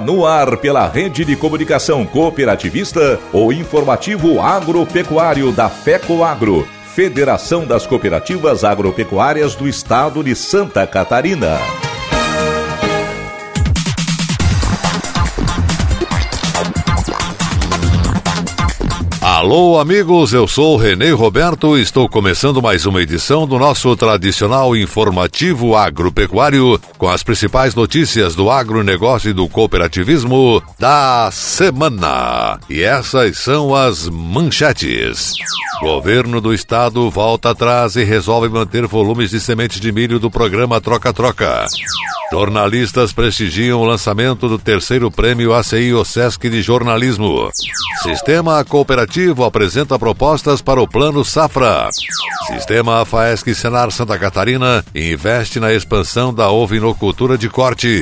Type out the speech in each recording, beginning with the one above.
No ar pela rede de comunicação cooperativista o informativo agropecuário da FECO Agro, Federação das Cooperativas Agropecuárias do Estado de Santa Catarina. Alô, amigos, eu sou Renê Roberto e estou começando mais uma edição do nosso tradicional informativo agropecuário com as principais notícias do agronegócio e do cooperativismo da semana. E essas são as manchetes. Governo do estado volta atrás e resolve manter volumes de sementes de milho do programa Troca-Troca. Jornalistas prestigiam o lançamento do terceiro prêmio ACI OSESC de jornalismo. Sistema Cooperativo apresenta propostas para o Plano Safra. Sistema FAESC Senar Santa Catarina investe na expansão da ovinocultura de corte.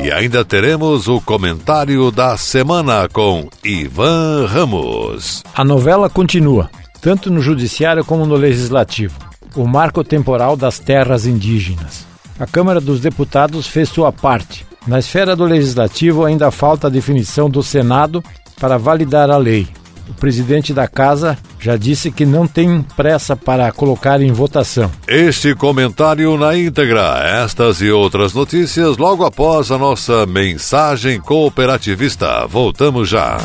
E ainda teremos o comentário da semana com Ivan Ramos. A novela continua, tanto no Judiciário como no Legislativo. O marco temporal das terras indígenas. A Câmara dos Deputados fez sua parte. Na esfera do Legislativo, ainda falta a definição do Senado para validar a lei. O presidente da casa já disse que não tem pressa para colocar em votação. Este comentário na íntegra, estas e outras notícias logo após a nossa mensagem cooperativista. Voltamos já.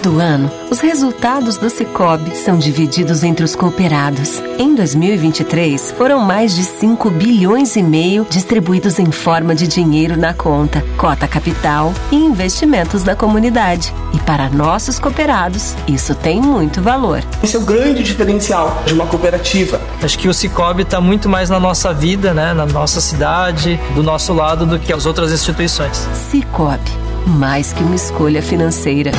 Todo ano, os resultados do Cicobi são divididos entre os cooperados. Em 2023, foram mais de 5 bilhões e meio distribuídos em forma de dinheiro na conta, cota capital e investimentos da comunidade. E para nossos cooperados, isso tem muito valor. Esse é o grande diferencial de uma cooperativa. Acho que o Cicobi está muito mais na nossa vida, né, na nossa cidade, do nosso lado, do que as outras instituições. Cicobi, mais que uma escolha financeira.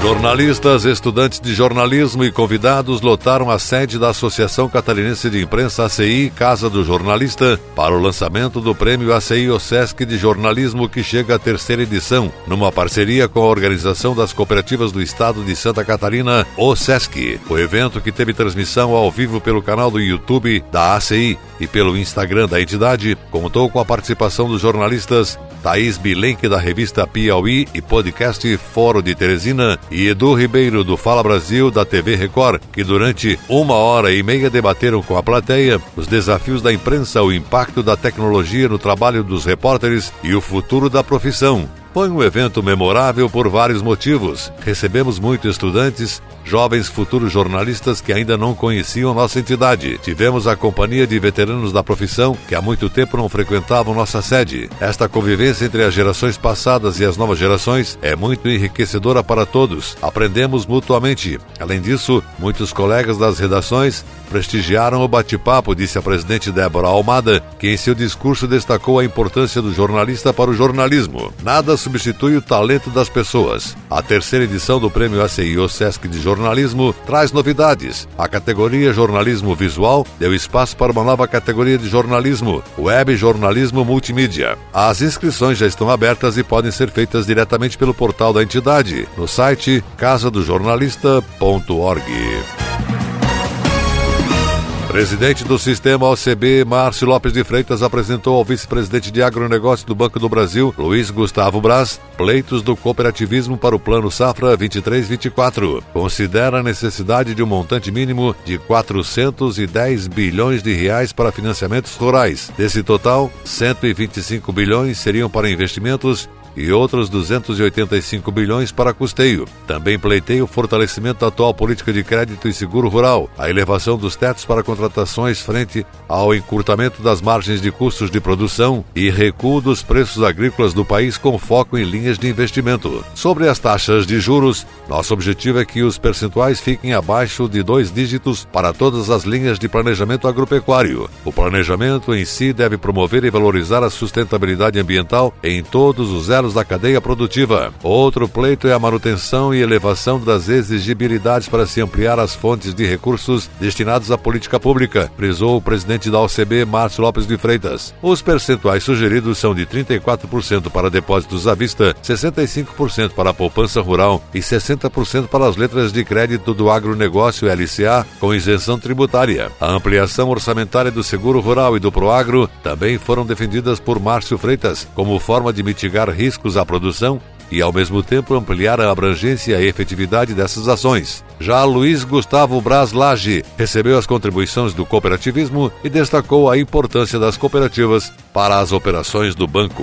Jornalistas, estudantes de jornalismo e convidados lotaram a sede da Associação Catarinense de Imprensa ACI Casa do Jornalista para o lançamento do Prêmio ACI OSESC de Jornalismo que chega à terceira edição, numa parceria com a Organização das Cooperativas do Estado de Santa Catarina, OSESC. O evento que teve transmissão ao vivo pelo canal do YouTube da ACI e pelo Instagram da entidade, contou com a participação dos jornalistas Thaís Bilenque da revista Piauí e podcast Fórum de Teresina e Edu Ribeiro do Fala Brasil da TV Record, que durante uma hora e meia debateram com a plateia os desafios da imprensa, o impacto da tecnologia no trabalho dos repórteres e o futuro da profissão. Foi um evento memorável por vários motivos. Recebemos muitos estudantes, jovens futuros jornalistas que ainda não conheciam nossa entidade. Tivemos a companhia de veteranos da profissão que há muito tempo não frequentavam nossa sede. Esta convivência entre as gerações passadas e as novas gerações é muito enriquecedora para todos. Aprendemos mutuamente. Além disso, muitos colegas das redações prestigiaram o bate-papo, disse a presidente Débora Almada, que em seu discurso destacou a importância do jornalista para o jornalismo. Nada substitui o talento das pessoas. A terceira edição do Prêmio ACI Sesc de Jornalismo traz novidades. A categoria Jornalismo Visual deu espaço para uma nova categoria de jornalismo, Web Jornalismo Multimídia. As inscrições já estão abertas e podem ser feitas diretamente pelo portal da entidade, no site casadojornalista.org. Presidente do Sistema OCB, Márcio Lopes de Freitas, apresentou ao vice-presidente de agronegócio do Banco do Brasil, Luiz Gustavo Braz, pleitos do cooperativismo para o Plano Safra 23-24. Considera a necessidade de um montante mínimo de 410 bilhões de reais para financiamentos rurais. Desse total, 125 bilhões seriam para investimentos e outros 285 bilhões para custeio. Também pleiteia o fortalecimento da atual política de crédito e seguro rural, a elevação dos tetos para contratações frente ao encurtamento das margens de custos de produção e recuo dos preços agrícolas do país com foco em linhas de investimento. Sobre as taxas de juros, nosso objetivo é que os percentuais fiquem abaixo de dois dígitos para todas as linhas de planejamento agropecuário. O planejamento em si deve promover e valorizar a sustentabilidade ambiental em todos os elos da cadeia produtiva. Outro pleito é a manutenção e elevação das exigibilidades para se ampliar as fontes de recursos destinados à política pública, frisou o presidente da OCB, Márcio Lopes de Freitas. Os percentuais sugeridos são de 34% para depósitos à vista, 65% para a poupança rural e 60% para as letras de crédito do agronegócio LCA com isenção tributária. A ampliação orçamentária do seguro rural e do Proagro também foram defendidas por Márcio Freitas como forma de mitigar riscos riscos à produção e, ao mesmo tempo, ampliar a abrangência e a efetividade dessas ações. Já Luiz Gustavo Braz Lage recebeu as contribuições do cooperativismo e destacou a importância das cooperativas para as operações do banco.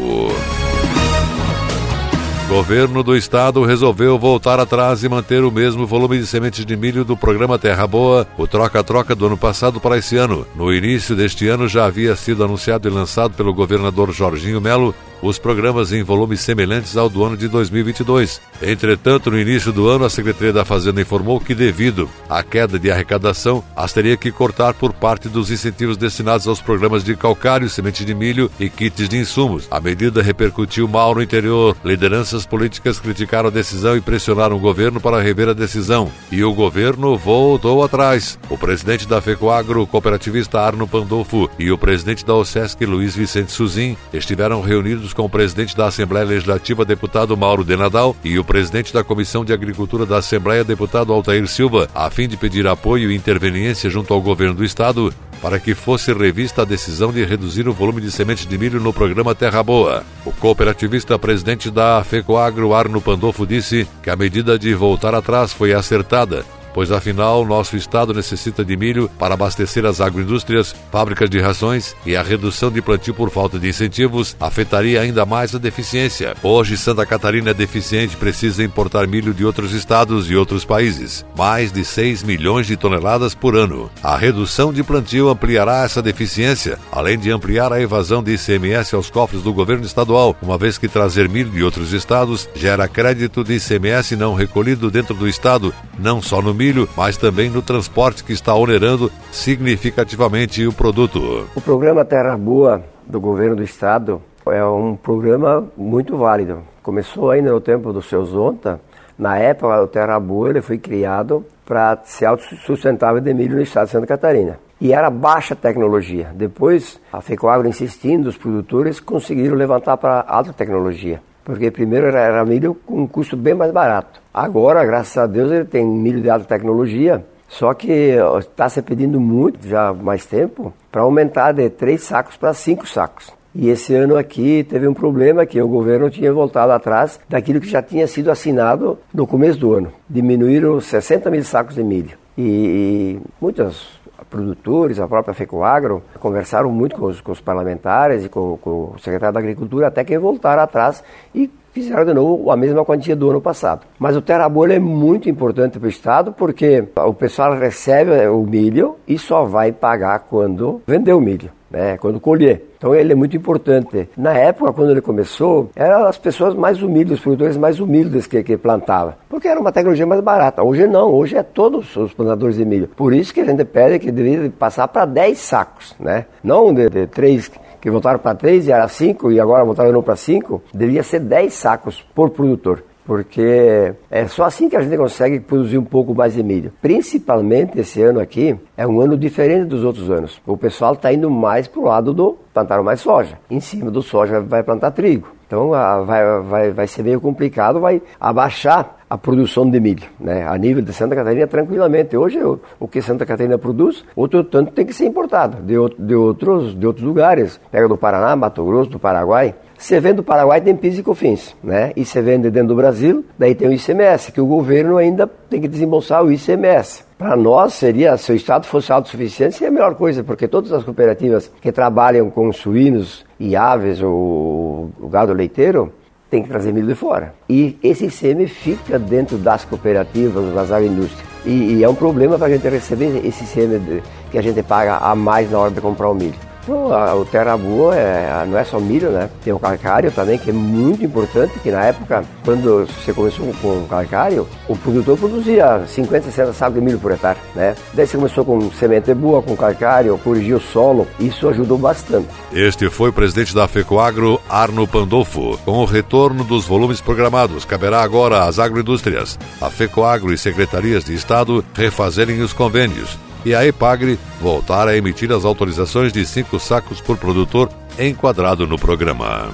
Governo do Estado resolveu voltar atrás e manter o mesmo volume de sementes de milho do programa Terra Boa, o troca-troca do ano passado para esse ano. No início deste ano já havia sido anunciado e lançado pelo governador Jorginho Melo os programas em volumes semelhantes ao do ano de 2022. Entretanto, no início do ano, a Secretaria da Fazenda informou que, devido à queda de arrecadação, as teria que cortar por parte dos incentivos destinados aos programas de calcário, semente de milho e kits de insumos. A medida repercutiu mal no interior. Lideranças políticas criticaram a decisão e pressionaram o governo para rever a decisão. E o governo voltou atrás. O presidente da FECOAGRO, cooperativista Arno Pandolfo, e o presidente da OSESC, Luiz Vicente Suzin, estiveram reunidos com o presidente da Assembleia Legislativa, deputado Mauro Denadal, e o presidente da Comissão de Agricultura da Assembleia, deputado Altair Silva, a fim de pedir apoio e interveniência junto ao governo do estado para que fosse revista a decisão de reduzir o volume de sementes de milho no programa Terra Boa. O cooperativista presidente da FECOAGRO, Arno Pandolfo, disse que a medida de voltar atrás foi acertada pois afinal nosso estado necessita de milho para abastecer as agroindústrias, fábricas de rações e a redução de plantio por falta de incentivos afetaria ainda mais a deficiência. Hoje Santa Catarina é deficiente precisa importar milho de outros estados e outros países, mais de 6 milhões de toneladas por ano. A redução de plantio ampliará essa deficiência, além de ampliar a evasão de ICMS aos cofres do governo estadual, uma vez que trazer milho de outros estados gera crédito de ICMS não recolhido dentro do estado, não só no milho milho, mas também no transporte que está onerando significativamente o produto. O programa Terra Boa do governo do estado é um programa muito válido. Começou ainda no tempo do seu Zonta. Na época, o Terra Boa ele foi criado para ser autossustentável de milho no estado de Santa Catarina. E era baixa tecnologia. Depois, a FECOAGRO insistindo, os produtores conseguiram levantar para alta tecnologia porque primeiro era, era milho com um custo bem mais barato. Agora, graças a Deus, ele tem milho de alta tecnologia, só que está se pedindo muito, já há mais tempo, para aumentar de três sacos para cinco sacos. E esse ano aqui teve um problema que o governo tinha voltado atrás daquilo que já tinha sido assinado no começo do ano. Diminuíram 60 mil sacos de milho. E, muitas produtores, a própria FECOAGRO, conversaram muito com os, com os parlamentares e com, com, o secretário da Agricultura até que voltaram atrás e fizeram de novo a mesma quantia do ano passado. Mas o terra boa é muito importante para o Estado porque o pessoal recebe o milho e só vai pagar quando vender o milho né, quando colher. Então ele é muito importante. Na época, quando ele começou, eram as pessoas mais humildes, os produtores mais humildes que, que plantavam, porque era uma tecnologia mais barata. Hoje não, hoje é todos os plantadores de milho. Por isso que a gente pede que deveria passar para 10 sacos, né? Não de, de 3 que voltaram para 3 e era 5 e agora voltaram para 5, deveria ser 10 sacos por produtor porque é só assim que a gente consegue produzir um pouco mais de milho. Principalmente esse ano aqui é um ano diferente dos outros anos. O pessoal está indo mais para o lado do plantar mais soja. Em cima do soja vai plantar trigo. Então vai, vai, vai ser meio complicado, vai abaixar a produção de milho, né? A nível de Santa Catarina, tranquilamente. Hoje, o, o que Santa Catarina produz, outro tanto tem que ser importado de, de, outros, de outros lugares. Pega do Paraná, Mato Grosso, do Paraguai. Você vende do Paraguai, tem PIS e COFINS, né? E você vende dentro do Brasil, daí tem o ICMS, que o governo ainda tem que desembolsar o ICMS. Para nós, seria, se o Estado fosse autossuficiente, seria a melhor coisa, porque todas as cooperativas que trabalham com suínos e aves ou o gado leiteiro, tem que trazer milho de fora. E esse ICM fica dentro das cooperativas, das agroindústrias. E, e é um problema para a gente receber esse ICM que a gente paga a mais na hora de comprar o milho. O terra boa é, não é só milho, né? Tem o calcário também, que é muito importante, que na época, quando você começou com o calcário, o produtor produzia 50, 60 sacos de milho por hectare, né? Daí você começou com semente boa, com calcário, corrigiu o solo, isso ajudou bastante. Este foi o presidente da FECOAGRO, Arno Pandolfo. Com o retorno dos volumes programados, caberá agora às agroindústrias, a FECOAGRO e secretarias de Estado refazerem os convênios e a EPAGRE voltar a emitir as autorizações de cinco sacos por produtor enquadrado no programa.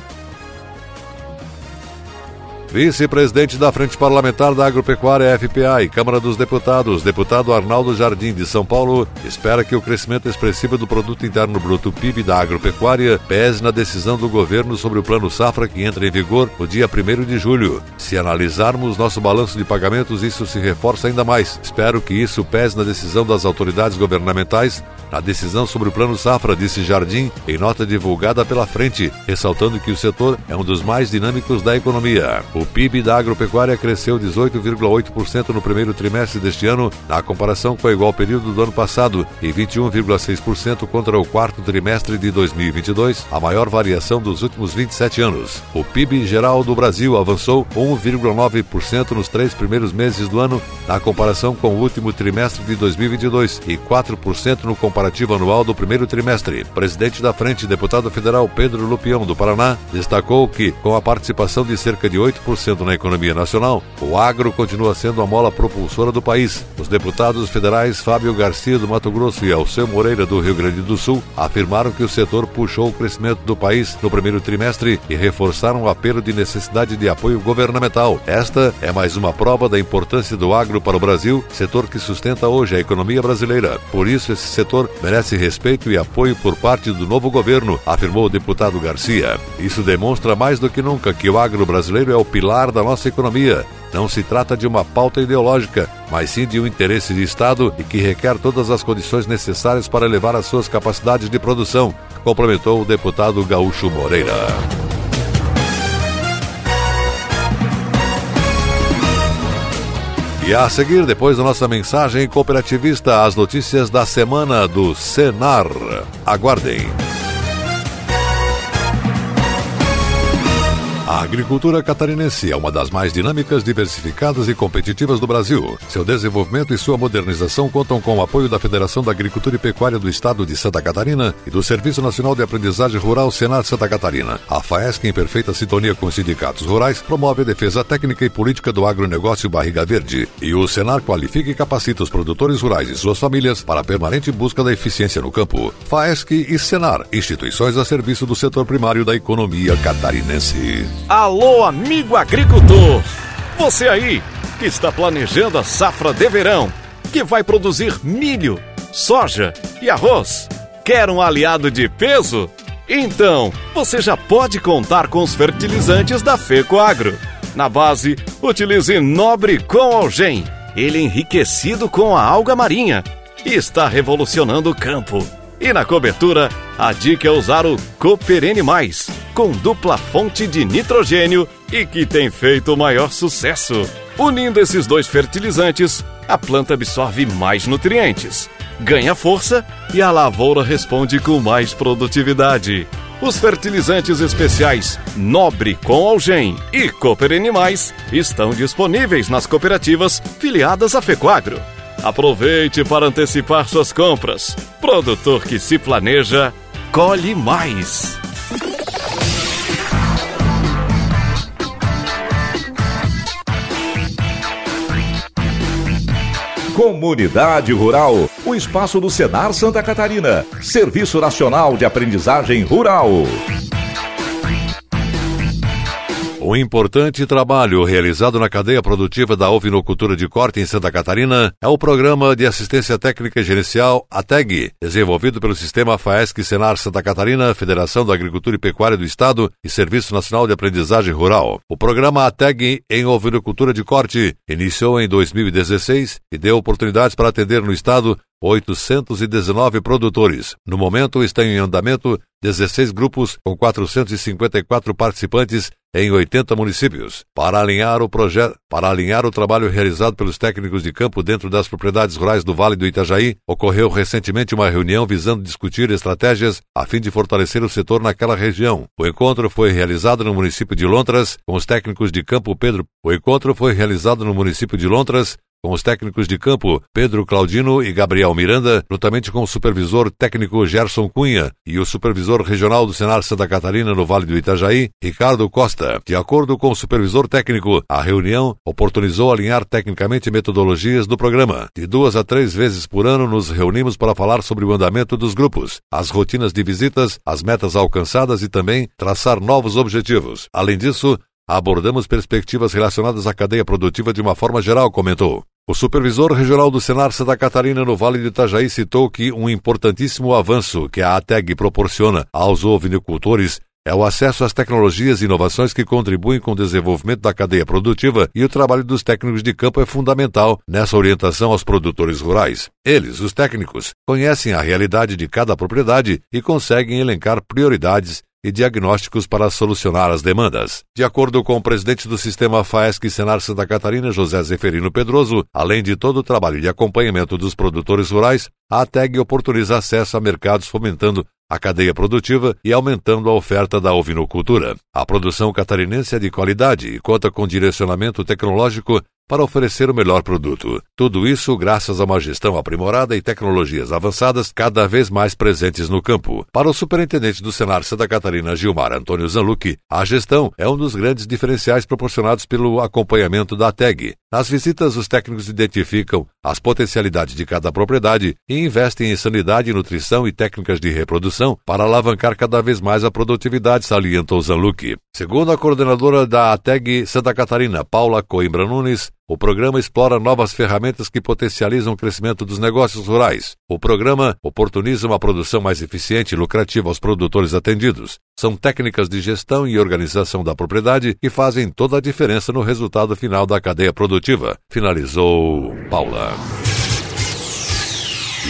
Vice-presidente da Frente Parlamentar da Agropecuária FPA e Câmara dos Deputados, deputado Arnaldo Jardim de São Paulo, espera que o crescimento expressivo do Produto Interno Bruto PIB da agropecuária pese na decisão do governo sobre o Plano Safra que entra em vigor no dia 1 de julho. Se analisarmos nosso balanço de pagamentos, isso se reforça ainda mais. Espero que isso pese na decisão das autoridades governamentais na decisão sobre o Plano Safra, disse Jardim em nota divulgada pela frente, ressaltando que o setor é um dos mais dinâmicos da economia. O PIB da agropecuária cresceu 18,8% no primeiro trimestre deste ano, na comparação com o igual período do ano passado, e 21,6% contra o quarto trimestre de 2022, a maior variação dos últimos 27 anos. O PIB geral do Brasil avançou 1,9% nos três primeiros meses do ano, na comparação com o último trimestre de 2022, e 4% no comparativo anual do primeiro trimestre. Presidente da Frente, deputado federal Pedro Lupião, do Paraná, destacou que, com a participação de cerca de 8% na economia nacional, o agro continua sendo a mola propulsora do país. Os deputados federais Fábio Garcia, do Mato Grosso, e Alceu Moreira, do Rio Grande do Sul, afirmaram que o setor puxou o crescimento do país no primeiro trimestre e reforçaram o apelo de necessidade de apoio governamental. Esta é mais uma prova da importância do agro para o Brasil, setor que sustenta hoje a economia brasileira. Por isso, esse setor merece respeito e apoio por parte do novo governo, afirmou o deputado Garcia. Isso demonstra mais do que nunca que o agro brasileiro é o pilar da nossa economia. Não se trata de uma pauta ideológica, mas sim de um interesse de Estado e que requer todas as condições necessárias para elevar as suas capacidades de produção, complementou o deputado Gaúcho Moreira. E a seguir, depois da nossa mensagem cooperativista, as notícias da semana do Senar. Aguardem. A agricultura catarinense é uma das mais dinâmicas, diversificadas e competitivas do Brasil. Seu desenvolvimento e sua modernização contam com o apoio da Federação da Agricultura e Pecuária do Estado de Santa Catarina e do Serviço Nacional de Aprendizagem Rural Senat Santa Catarina. A FAESC, em perfeita sintonia com os sindicatos rurais, promove a defesa técnica e política do agronegócio Barriga Verde. E o Senar qualifica e capacita os produtores rurais e suas famílias para a permanente busca da eficiência no campo. FAESC e Senar, instituições a serviço do setor primário da economia catarinense. Alô, amigo agricultor! Você aí que está planejando a safra de verão, que vai produzir milho, soja e arroz, quer um aliado de peso? Então, você já pode contar com os fertilizantes da FECOAGRO. Na base, utilize Nobre com Algem, ele enriquecido com a alga marinha e está revolucionando o campo e na cobertura, a dica é usar o Cooperene Mais, com dupla fonte de nitrogênio e que tem feito o maior sucesso. Unindo esses dois fertilizantes, a planta absorve mais nutrientes, ganha força e a lavoura responde com mais produtividade. Os fertilizantes especiais Nobre com Algem e Cooperene Mais estão disponíveis nas cooperativas filiadas à Fequagro. Aproveite para antecipar suas compras. Produtor que se planeja, colhe mais. Comunidade Rural, o espaço do Senar Santa Catarina, Serviço Nacional de Aprendizagem Rural. Um importante trabalho realizado na cadeia produtiva da ovinocultura de corte em Santa Catarina é o Programa de Assistência Técnica Gerencial ATEG, desenvolvido pelo Sistema FAESC Senar Santa Catarina, Federação da Agricultura e Pecuária do Estado e Serviço Nacional de Aprendizagem Rural. O programa ATEG em ovinocultura de corte iniciou em 2016 e deu oportunidades para atender no estado 819 produtores. No momento, estão em andamento 16 grupos com 454 participantes em 80 municípios. Para alinhar o projeto, para alinhar o trabalho realizado pelos técnicos de campo dentro das propriedades rurais do Vale do Itajaí, ocorreu recentemente uma reunião visando discutir estratégias a fim de fortalecer o setor naquela região. O encontro foi realizado no município de Lontras com os técnicos de campo Pedro. O encontro foi realizado no município de Lontras com os técnicos de campo Pedro Claudino e Gabriel Miranda, juntamente com o supervisor técnico Gerson Cunha e o supervisor regional do Senar Santa Catarina no Vale do Itajaí, Ricardo Costa. De acordo com o supervisor técnico, a reunião oportunizou alinhar tecnicamente metodologias do programa. De duas a três vezes por ano nos reunimos para falar sobre o andamento dos grupos, as rotinas de visitas, as metas alcançadas e também traçar novos objetivos. Além disso, abordamos perspectivas relacionadas à cadeia produtiva de uma forma geral, comentou. O supervisor regional do Senar Santa Catarina no Vale de Itajaí citou que um importantíssimo avanço que a ATEG proporciona aos ovinicultores é o acesso às tecnologias e inovações que contribuem com o desenvolvimento da cadeia produtiva e o trabalho dos técnicos de campo é fundamental nessa orientação aos produtores rurais. Eles, os técnicos, conhecem a realidade de cada propriedade e conseguem elencar prioridades e diagnósticos para solucionar as demandas. De acordo com o presidente do sistema FAESC Senar Santa Catarina, José Zeferino Pedroso, além de todo o trabalho de acompanhamento dos produtores rurais, a ATEG oportuniza acesso a mercados fomentando a cadeia produtiva e aumentando a oferta da ovinocultura. A produção catarinense é de qualidade e conta com direcionamento tecnológico para oferecer o melhor produto. Tudo isso graças a uma gestão aprimorada e tecnologias avançadas cada vez mais presentes no campo. Para o superintendente do Senar Santa Catarina, Gilmar Antônio Zanlucchi, a gestão é um dos grandes diferenciais proporcionados pelo acompanhamento da TEG. Nas visitas, os técnicos identificam as potencialidades de cada propriedade e investem em sanidade, nutrição e técnicas de reprodução para alavancar cada vez mais a produtividade, salientou Zanlucchi. Segundo a coordenadora da ATEG Santa Catarina, Paula Coimbra Nunes, o programa explora novas ferramentas que potencializam o crescimento dos negócios rurais. O programa oportuniza uma produção mais eficiente e lucrativa aos produtores atendidos. São técnicas de gestão e organização da propriedade que fazem toda a diferença no resultado final da cadeia produtiva, finalizou Paula.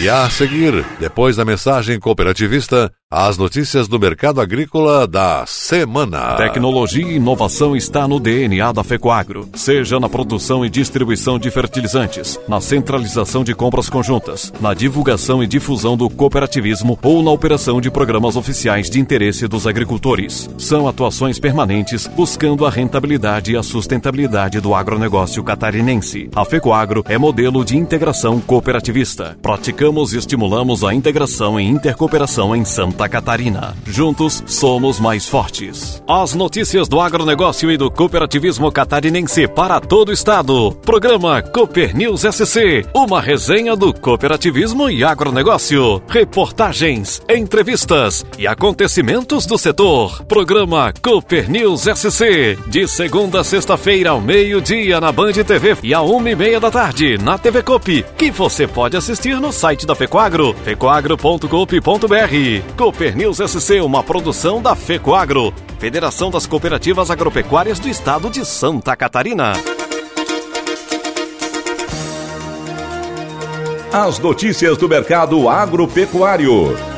E a seguir, depois da mensagem cooperativista, as notícias do mercado agrícola da semana. Tecnologia e inovação está no DNA da Fecoagro. Seja na produção e distribuição de fertilizantes, na centralização de compras conjuntas, na divulgação e difusão do cooperativismo ou na operação de programas oficiais de interesse dos agricultores. São atuações permanentes buscando a rentabilidade e a sustentabilidade do agronegócio catarinense. A Fecoagro é modelo de integração cooperativista. Praticamos e estimulamos a integração e intercooperação em Santa Santa Catarina. Juntos somos mais fortes. As notícias do agronegócio e do cooperativismo catarinense para todo o estado. Programa Cooper News SC, uma resenha do cooperativismo e agronegócio. Reportagens, entrevistas e acontecimentos do setor. Programa Cooper News SC, de segunda a sexta-feira ao meio-dia na Band TV e a uma e meia da tarde na TV Coop, que você pode assistir no site da Fecoagro, fecoagro.coop.br. Cooper News SC, uma produção da FECOAGRO, Federação das Cooperativas Agropecuárias do Estado de Santa Catarina. As notícias do mercado agropecuário.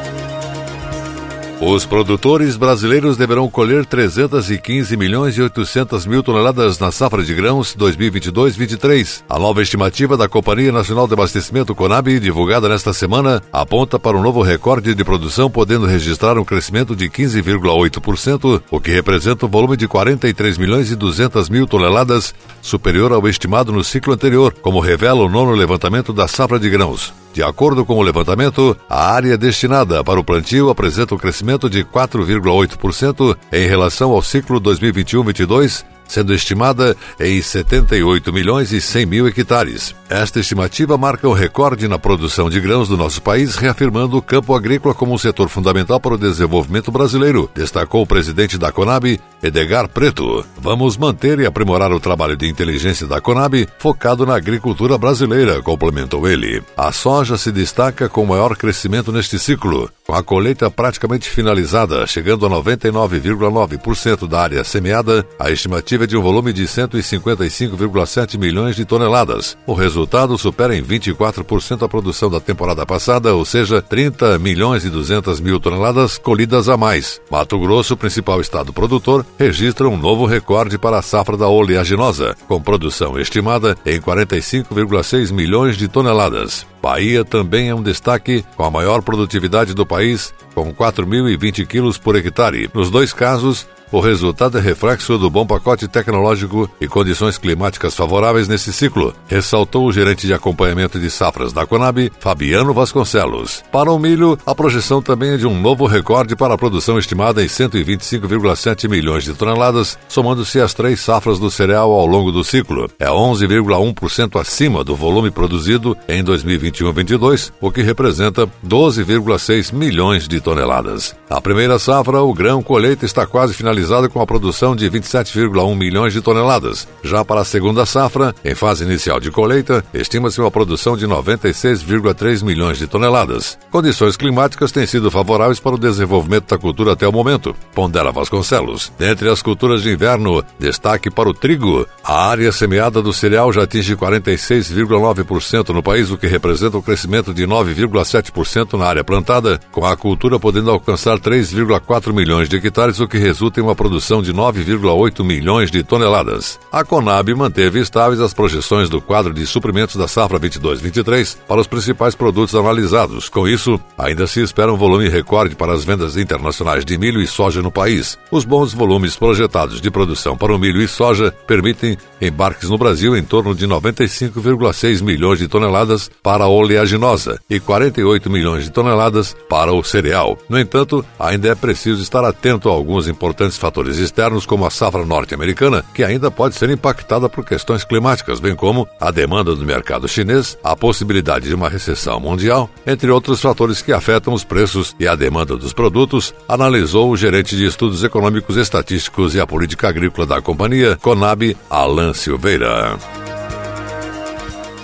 Os produtores brasileiros deverão colher 315 milhões e 800 mil toneladas na safra de grãos 2022-23. A nova estimativa da Companhia Nacional de Abastecimento Conab, divulgada nesta semana, aponta para um novo recorde de produção, podendo registrar um crescimento de 15,8%, o que representa um volume de 43 milhões e 200 mil toneladas, superior ao estimado no ciclo anterior, como revela o nono levantamento da safra de grãos. De acordo com o levantamento, a área destinada para o plantio apresenta um crescimento de 4,8% em relação ao ciclo 2021-22 sendo estimada em 78 milhões e 100 mil hectares. Esta estimativa marca um recorde na produção de grãos do nosso país, reafirmando o campo agrícola como um setor fundamental para o desenvolvimento brasileiro, destacou o presidente da Conab, Edgar Preto. Vamos manter e aprimorar o trabalho de inteligência da Conab, focado na agricultura brasileira, complementou ele. A soja se destaca com maior crescimento neste ciclo, com a colheita praticamente finalizada, chegando a 99,9% da área semeada, a estimativa é de um volume de 155,7 milhões de toneladas. O resultado supera em 24% a produção da temporada passada, ou seja, 30 milhões e 200 mil toneladas colhidas a mais. Mato Grosso, principal estado produtor, registra um novo recorde para a safra da oleaginosa, com produção estimada em 45,6 milhões de toneladas. Bahia também é um destaque, com a maior produtividade do país, com 4.020 quilos por hectare. Nos dois casos, o resultado é reflexo do bom pacote tecnológico e condições climáticas favoráveis nesse ciclo, ressaltou o gerente de acompanhamento de safras da Conab, Fabiano Vasconcelos. Para o milho, a projeção também é de um novo recorde para a produção estimada em 125,7 milhões de toneladas, somando-se as três safras do cereal ao longo do ciclo. É 11,1% acima do volume produzido em 2021-22, o que representa 12,6 milhões de toneladas. A primeira safra, o grão colheita está quase finalizada com a produção de 27,1 milhões de toneladas. Já para a segunda safra, em fase inicial de colheita, estima-se uma produção de 96,3 milhões de toneladas. Condições climáticas têm sido favoráveis para o desenvolvimento da cultura até o momento, pondera Vasconcelos. Dentre as culturas de inverno, destaque para o trigo. A área semeada do cereal já atinge 46,9% no país, o que representa um crescimento de 9,7% na área plantada, com a cultura podendo alcançar 3,4 milhões de hectares, o que resulta em uma produção de 9,8 milhões de toneladas. A Conab manteve estáveis as projeções do quadro de suprimentos da safra 22-23 para os principais produtos analisados. Com isso, ainda se espera um volume recorde para as vendas internacionais de milho e soja no país. Os bons volumes projetados de produção para o milho e soja permitem embarques no Brasil em torno de 95,6 milhões de toneladas para a oleaginosa e 48 milhões de toneladas para o cereal. No entanto, ainda é preciso estar atento a alguns importantes fatores externos, como a safra norte-americana, que ainda pode ser impactada por questões climáticas, bem como a demanda do mercado chinês, a possibilidade de uma recessão mundial, entre outros fatores que afetam os preços e a demanda dos produtos, analisou o gerente de estudos econômicos estatísticos e a política agrícola da companhia, Conab, Alan Silveira.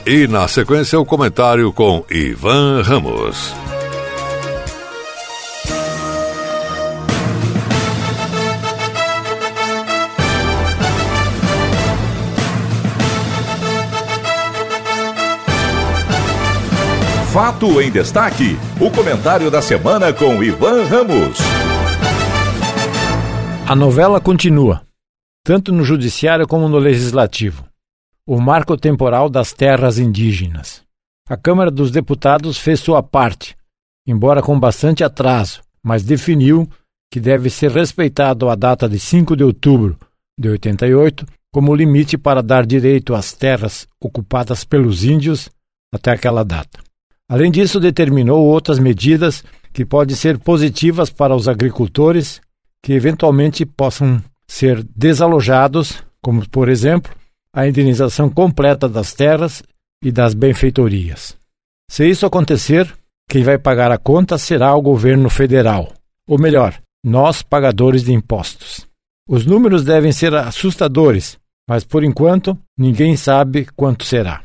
E na sequência o comentário com Ivan Ramos. Fato em Destaque. O comentário da semana com Ivan Ramos. A novela continua, tanto no Judiciário como no Legislativo. O marco temporal das terras indígenas. A Câmara dos Deputados fez sua parte, embora com bastante atraso, mas definiu que deve ser respeitado a data de 5 de outubro de 88 como limite para dar direito às terras ocupadas pelos índios até aquela data. Além disso, determinou outras medidas que podem ser positivas para os agricultores que eventualmente possam ser desalojados, como, por exemplo, a indenização completa das terras e das benfeitorias. Se isso acontecer, quem vai pagar a conta será o governo federal, ou melhor, nós pagadores de impostos. Os números devem ser assustadores, mas por enquanto ninguém sabe quanto será.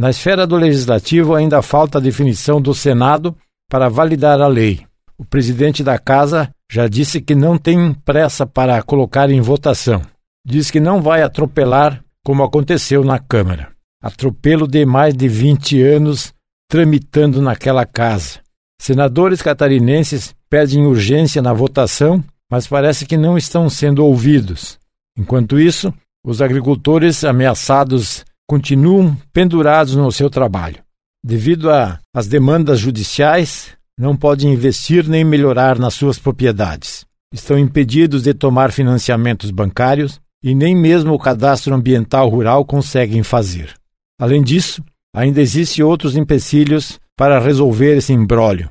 Na esfera do legislativo, ainda falta a definição do Senado para validar a lei. O presidente da casa já disse que não tem pressa para colocar em votação. Diz que não vai atropelar como aconteceu na Câmara. Atropelo de mais de 20 anos tramitando naquela casa. Senadores catarinenses pedem urgência na votação, mas parece que não estão sendo ouvidos. Enquanto isso, os agricultores ameaçados continuam pendurados no seu trabalho. Devido às demandas judiciais, não podem investir nem melhorar nas suas propriedades. Estão impedidos de tomar financiamentos bancários e nem mesmo o cadastro ambiental rural conseguem fazer. Além disso, ainda existem outros empecilhos para resolver esse imbróglio.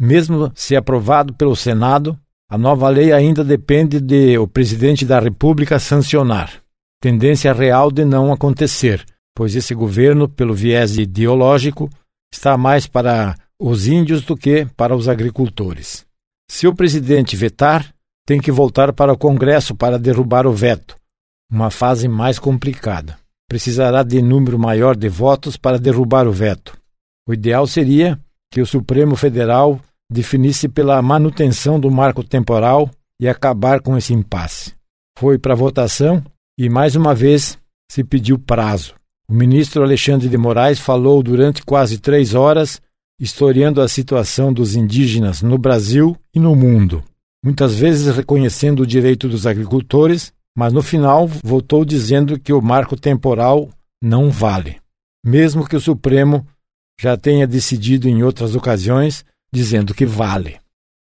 Mesmo se aprovado pelo Senado, a nova lei ainda depende de o presidente da República sancionar. tendência real de não acontecer, pois esse governo, pelo viés ideológico, está mais para os índios do que para os agricultores. Se o presidente vetar, tem que voltar para o Congresso para derrubar o veto, uma fase mais complicada. Precisará de número maior de votos para derrubar o veto. O ideal seria que o Supremo Federal definisse pela manutenção do marco temporal e acabar com esse impasse. Foi para votação e, mais uma vez, se pediu prazo. O ministro Alexandre de Moraes falou durante quase três horas, historiando a situação dos indígenas no Brasil e no mundo, muitas vezes reconhecendo o direito dos agricultores, mas no final voltou dizendo que o marco temporal não vale, mesmo que o Supremo já tenha decidido em outras ocasiões dizendo que vale.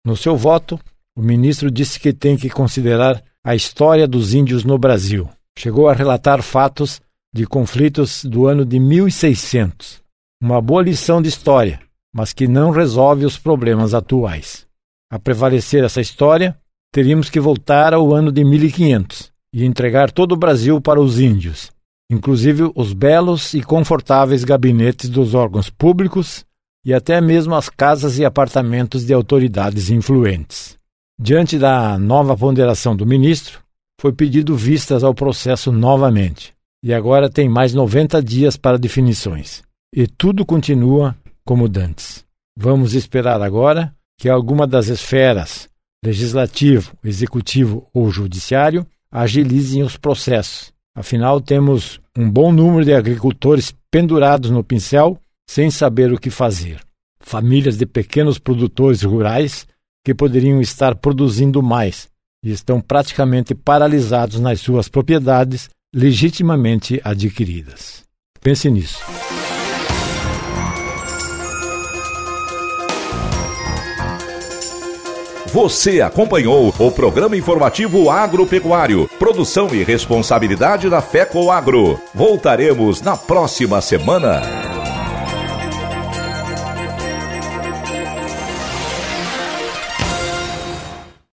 No seu voto, o ministro disse que tem que considerar a história dos índios no Brasil. Chegou a relatar fatos de conflitos do ano de 1600. Uma boa lição de história, mas que não resolve os problemas atuais. A prevalecer essa história, teríamos que voltar ao ano de 1500 e entregar todo o Brasil para os índios, inclusive os belos e confortáveis gabinetes dos órgãos públicos e até mesmo as casas e apartamentos de autoridades influentes. Diante da nova ponderação do ministro, foi pedido vistas ao processo novamente, e agora tem mais 90 dias para definições. E tudo continua como dantes. Vamos esperar agora que alguma das esferas, legislativo, executivo ou judiciário, agilizem os processos. Afinal, temos um bom número de agricultores pendurados no pincel sem saber o que fazer. Famílias de pequenos produtores rurais que poderiam estar produzindo mais e estão praticamente paralisados nas suas propriedades legitimamente adquiridas. Pense nisso. Você acompanhou o programa informativo agropecuário, produção e responsabilidade da FECO Agro. Voltaremos na próxima semana.